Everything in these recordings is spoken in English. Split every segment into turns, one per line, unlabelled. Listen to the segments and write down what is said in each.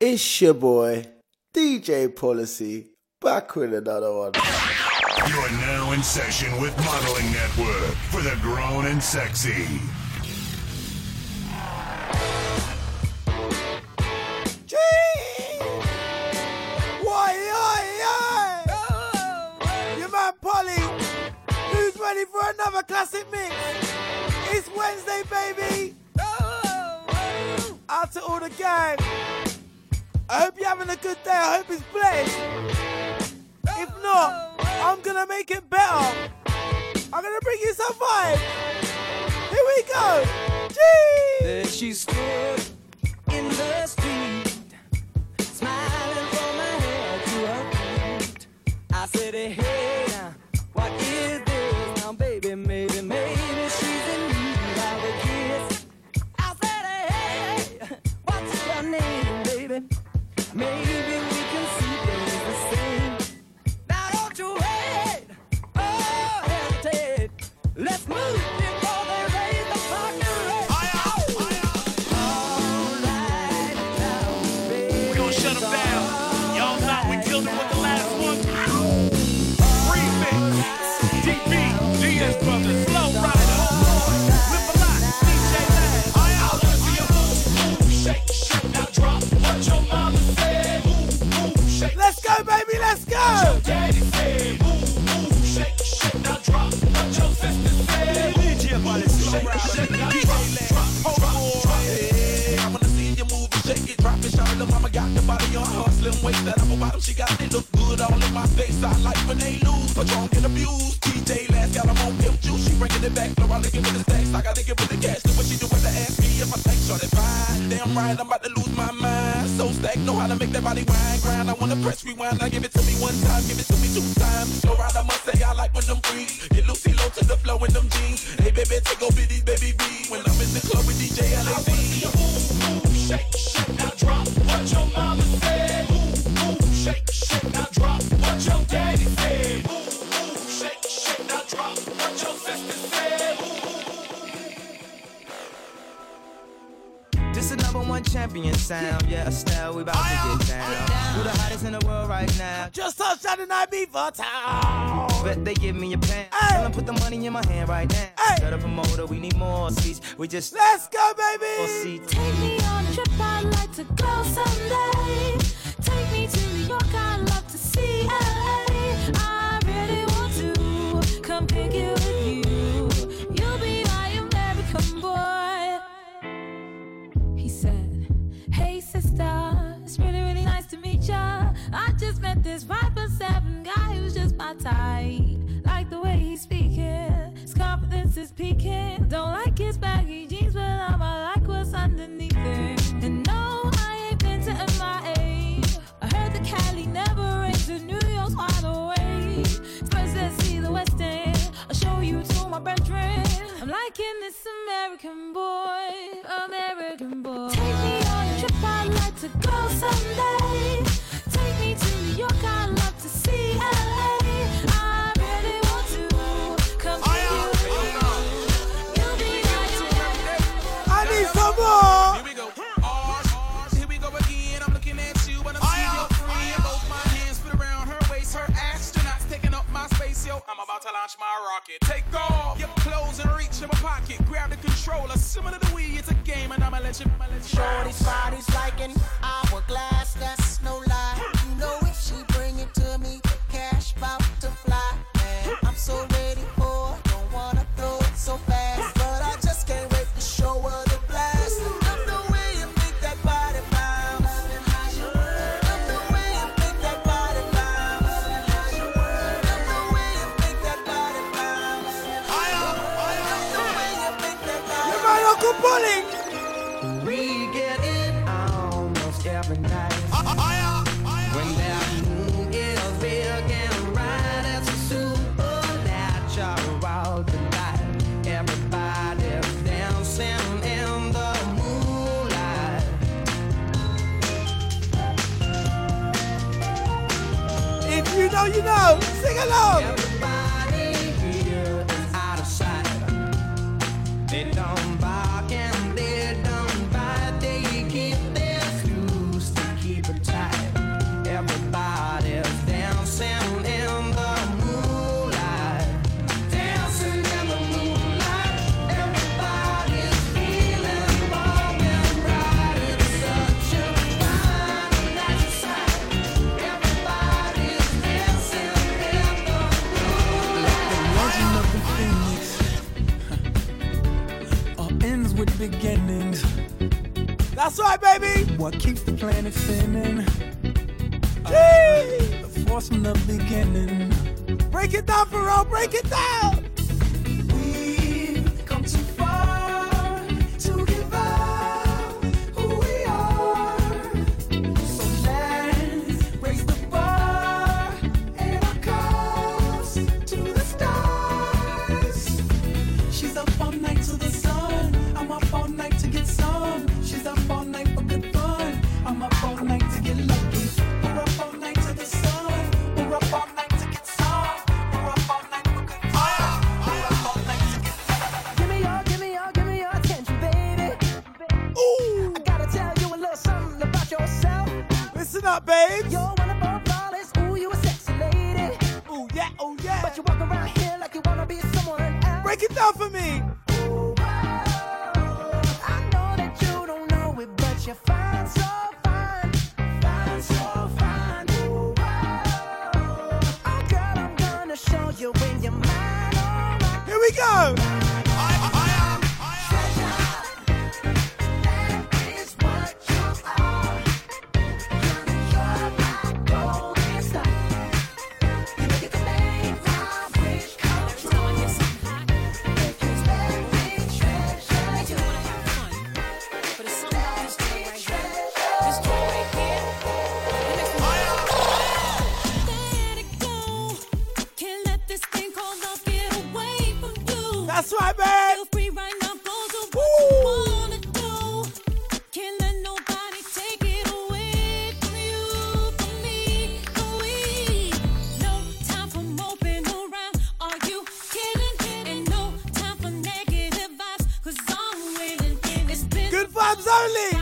It's your boy, DJ Policy, back with another one.
You're now in session with Modelling Network for the grown and sexy. Oh.
Your man Polly, who's ready for another classic mix? It's Wednesday, baby. Oh. Out to all the gang. I hope you're having a good day. I hope it's blessed. If not, I'm gonna make it better. I'm gonna bring you some vibe. Here we go. Gee!
There she stood in the street, smiling from her head to her feet. I said, hey, I
like when they lose, but drunk and abused. TJ last got 'em on pimp juice, she bringing it back. Laura looking with the stacks, I gotta give her the cash. Do what she do with the ask me if I think short it fine. Damn right, I'm about to lose my mind. So stack, know how to make that body wine grind. I wanna press rewind, now give it to me one time, give it to me two times. Slow ride, I must say I like when them freeze. Get Lucy low to the flow in them jeans. Hey baby, take over
down the
night before town.
Bet they give me a pen. Tell 'em put the money in my hand right now. Set up a motor, we need more seats. We just
let's go, baby.
More seats.
Take me on a trip, I'd like to go someday. Take me to New York, I'd love to see LA. I really want to come pick you with you. I just met this 5 foot 7 guy who's just my type. Like the way he's speaking, his confidence is peaking. Don't like his baggy jeans, but I'ma like what's underneath it. And no, I ain't been to MIA. I heard the Cali never rains and New York's wide awake. First, let's see the West End. I'll show you to my bedroom. I'm liking this American boy, American boy. Take me on a trip, I'd like to go someday.
Rocket. Take off your clothes and reach in my pocket. Grab the controller. Similar to Wii, it's a game, and I'ma let you, I'ma let you.
Shorty's body's like an hourglass, that's no lie. Know, you
know. Sing along.
I keep
the planet spinning. The force from the beginning.
Break it down, Pharrell, break it down! ways.
You're flawless. Ooh, you a sexy lady.
Ooh, yeah, oh, yeah.
But you walk around here like you wanna be someone else.
Break it down for me.
Ooh. I know that you don't know it, but you're fine.
only.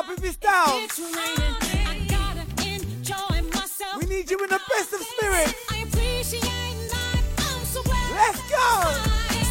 up
if it's down.
It's
we need you in the best of spirits.
So well
Let's go.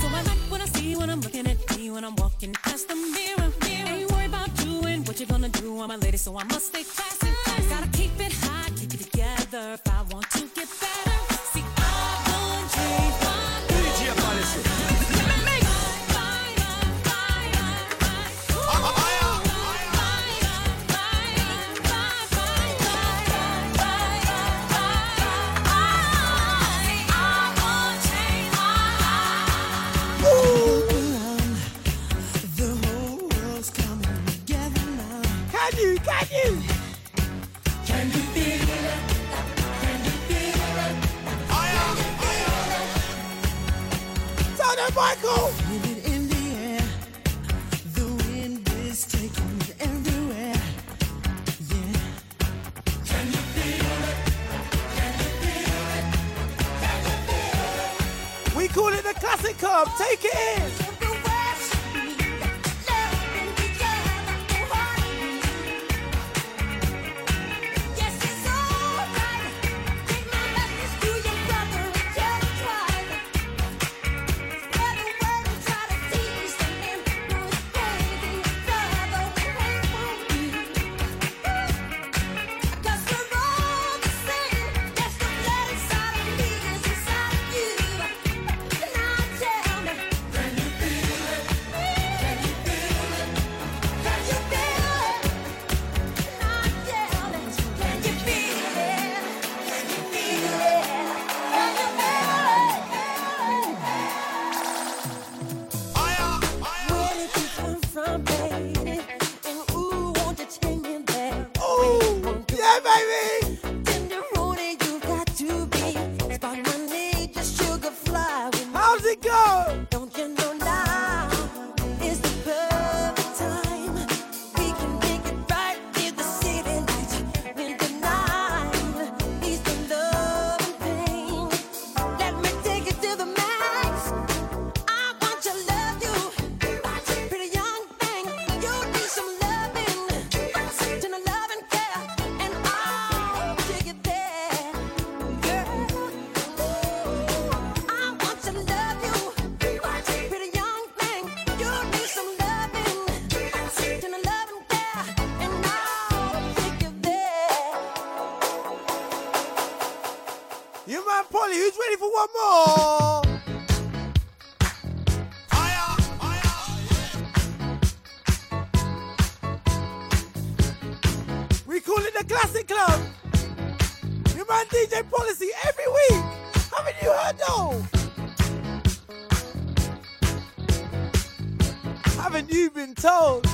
So I like what I see when I'm looking at me when I'm walking past the mirror. mirror. Ain't about doing what you're gonna do. I'm a lady, so I must stay classy. Gotta keep it keep it together if I want.
Take it in.
Fine DJ policy every week. Haven't you heard though? Haven't you been told?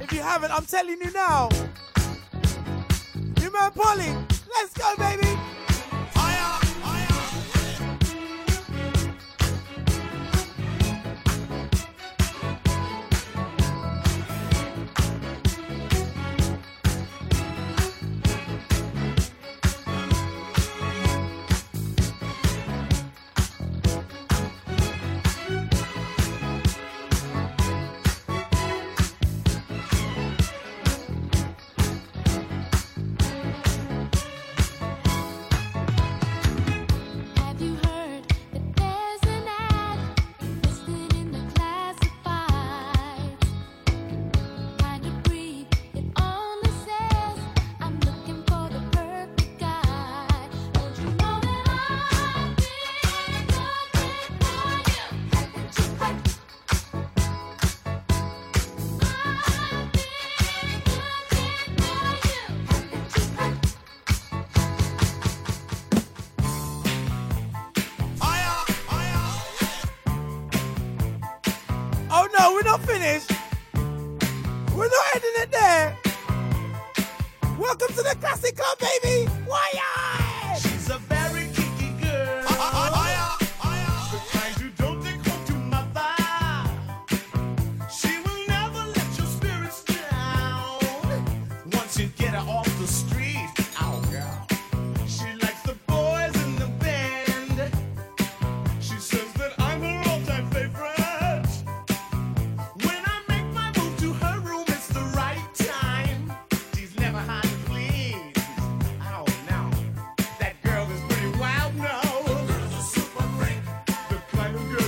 If you haven't, I'm telling you now. New man Polly, let's go, baby.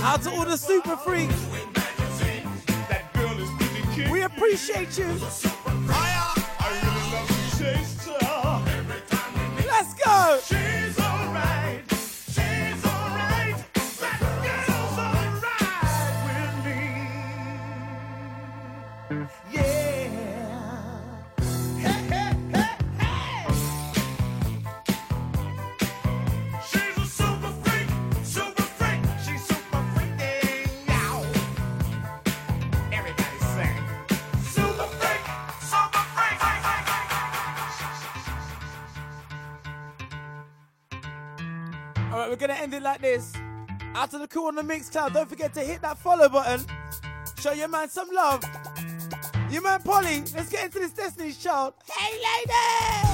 Out to all the super freaks. We appreciate you.
I, really love you, Chase.
We're gonna end it like this. After the cool on the Mixcloud. Don't forget to hit that follow button. Show your man some love. Your man Polly. Let's get into this Destiny's Child. Hey ladies.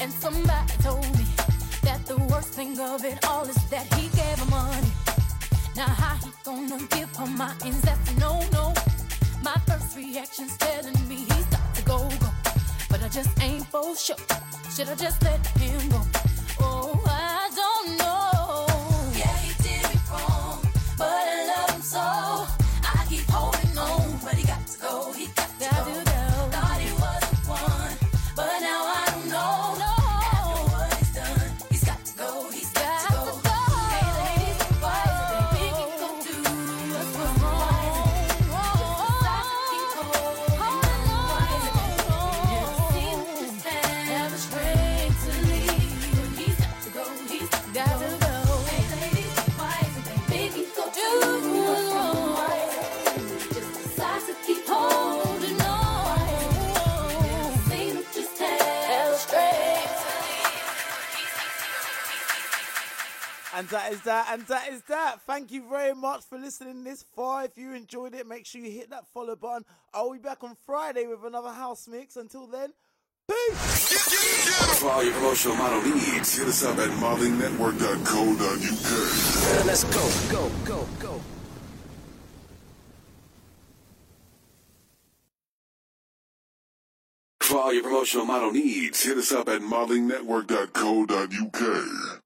And somebody told me that the worst thing of it all is that he gave her money. Now how he gonna give her ends That's no no. My first reaction's telling me he's got to go go, but I just ain't for sure. Should I just let him go?
And that is that, and that is that. Thank you very much for listening this far. If you enjoyed it, make sure you hit that follow button. I'll be back on Friday with another house mix. Until then, peace!
For all your promotional model needs, hit us up at modelingnetwork.co.uk.
Let's go, go, go, go.
For all your promotional model needs, hit us up at modelingnetwork.co.uk.